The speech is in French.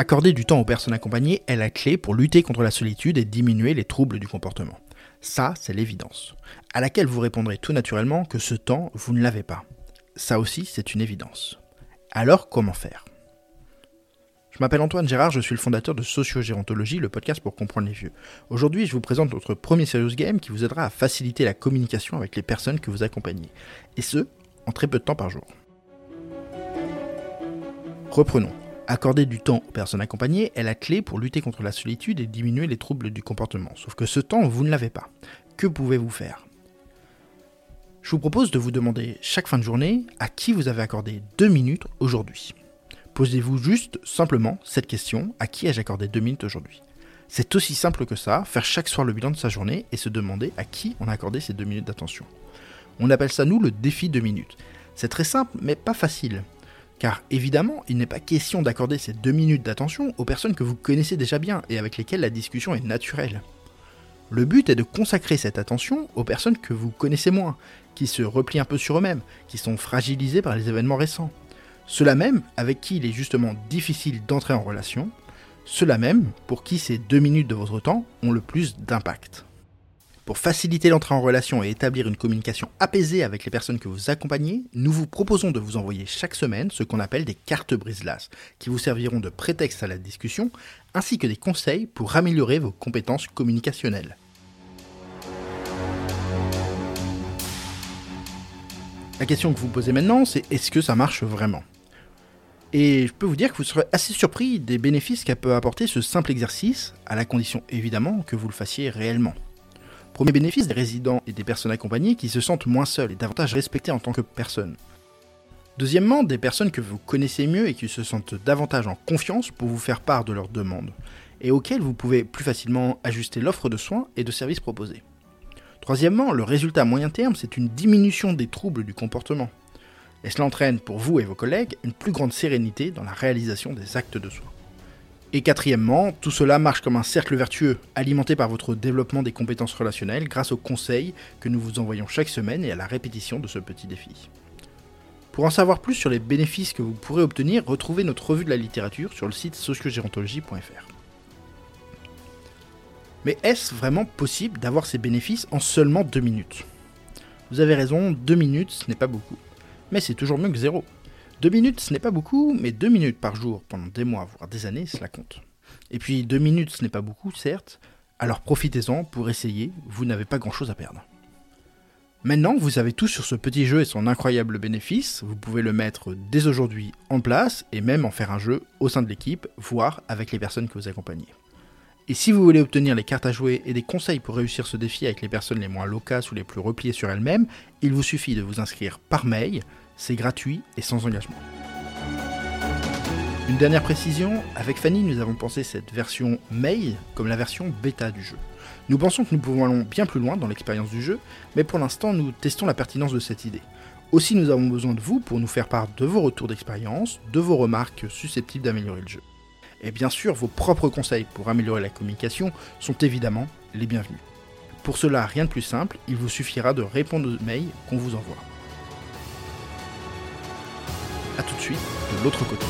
Accorder du temps aux personnes accompagnées est la clé pour lutter contre la solitude et diminuer les troubles du comportement. Ça, c'est l'évidence, à laquelle vous répondrez tout naturellement que ce temps, vous ne l'avez pas. Ça aussi, c'est une évidence. Alors, comment faire? Je m'appelle Antoine Gérard, je suis le fondateur de Sociogérontologie, le podcast pour comprendre les vieux. Aujourd'hui, je vous présente notre premier Serious Game qui vous aidera à faciliter la communication avec les personnes que vous accompagnez. Et ce, en très peu de temps par jour. Reprenons. Accorder du temps aux personnes accompagnées est la clé pour lutter contre la solitude et diminuer les troubles du comportement. Sauf que ce temps, vous ne l'avez pas. Que pouvez-vous faire? Je vous propose de vous demander chaque fin de journée à qui vous avez accordé deux minutes aujourd'hui. Posez-vous juste simplement cette question à qui ai-je accordé deux minutes aujourd'hui? C'est aussi simple que ça, faire chaque soir le bilan de sa journée et se demander à qui on a accordé ces deux minutes d'attention. On appelle ça nous le défi deux minutes. C'est très simple mais pas facile. Car évidemment, il n'est pas question d'accorder ces deux minutes d'attention aux personnes que vous connaissez déjà bien et avec lesquelles la discussion est naturelle. Le but est de consacrer cette attention aux personnes que vous connaissez moins, qui se replient un peu sur eux-mêmes, qui sont fragilisées par les événements récents. Ceux-là même avec qui il est justement difficile d'entrer en relation, ceux-là même pour qui ces deux minutes de votre temps ont le plus d'impact. Pour faciliter l'entrée en relation et établir une communication apaisée avec les personnes que vous accompagnez, nous vous proposons de vous envoyer chaque semaine ce qu'on appelle des cartes brise-glace, qui vous serviront de prétexte à la discussion, ainsi que des conseils pour améliorer vos compétences communicationnelles. La question que vous posez maintenant, c'est est-ce que ça marche vraiment? Et je peux vous dire que vous serez assez surpris des bénéfices qu'a peut apporter ce simple exercice, à la condition évidemment que vous le fassiez réellement. Premier bénéfice des résidents et des personnes accompagnées qui se sentent moins seuls et davantage respectés en tant que personnes. Deuxièmement, des personnes que vous connaissez mieux et qui se sentent davantage en confiance pour vous faire part de leurs demandes, et auxquelles vous pouvez plus facilement ajuster l'offre de soins et de services proposés. Troisièmement, le résultat à moyen terme, c'est une diminution des troubles du comportement. Et cela entraîne pour vous et vos collègues une plus grande sérénité dans la réalisation des actes de soins. Et quatrièmement, tout cela marche comme un cercle vertueux, alimenté par votre développement des compétences relationnelles grâce aux conseils que nous vous envoyons chaque semaine et à la répétition de ce petit défi. Pour en savoir plus sur les bénéfices que vous pourrez obtenir, retrouvez notre revue de la littérature sur le site sociogérontologie.fr. Mais est-ce vraiment possible d'avoir ces bénéfices en seulement deux minutes? Vous avez raison, deux minutes ce n'est pas beaucoup. Mais c'est toujours mieux que zéro. Deux minutes, ce n'est pas beaucoup, mais deux minutes par jour pendant des mois, voire des années, cela compte. Et puis deux minutes, ce n'est pas beaucoup, certes, alors profitez-en pour essayer, vous n'avez pas grand-chose à perdre. Maintenant, vous savez tout sur ce petit jeu et son incroyable bénéfice, vous pouvez le mettre dès aujourd'hui en place et même en faire un jeu au sein de l'équipe, voire avec les personnes que vous accompagnez. Et si vous voulez obtenir les cartes à jouer et des conseils pour réussir ce défi avec les personnes les moins loquaces ou les plus repliées sur elles-mêmes, il vous suffit de vous inscrire par mail c'est gratuit et sans engagement. Une dernière précision, avec Fanny, nous avons pensé cette version mail comme la version bêta du jeu. Nous pensons que nous pouvons aller bien plus loin dans l'expérience du jeu, mais pour l'instant nous testons la pertinence de cette idée. Aussi nous avons besoin de vous pour nous faire part de vos retours d'expérience, de vos remarques susceptibles d'améliorer le jeu. Et bien sûr, vos propres conseils pour améliorer la communication sont évidemment les bienvenus. Pour cela, rien de plus simple, il vous suffira de répondre aux mails qu'on vous envoie. A tout de suite de l'autre côté.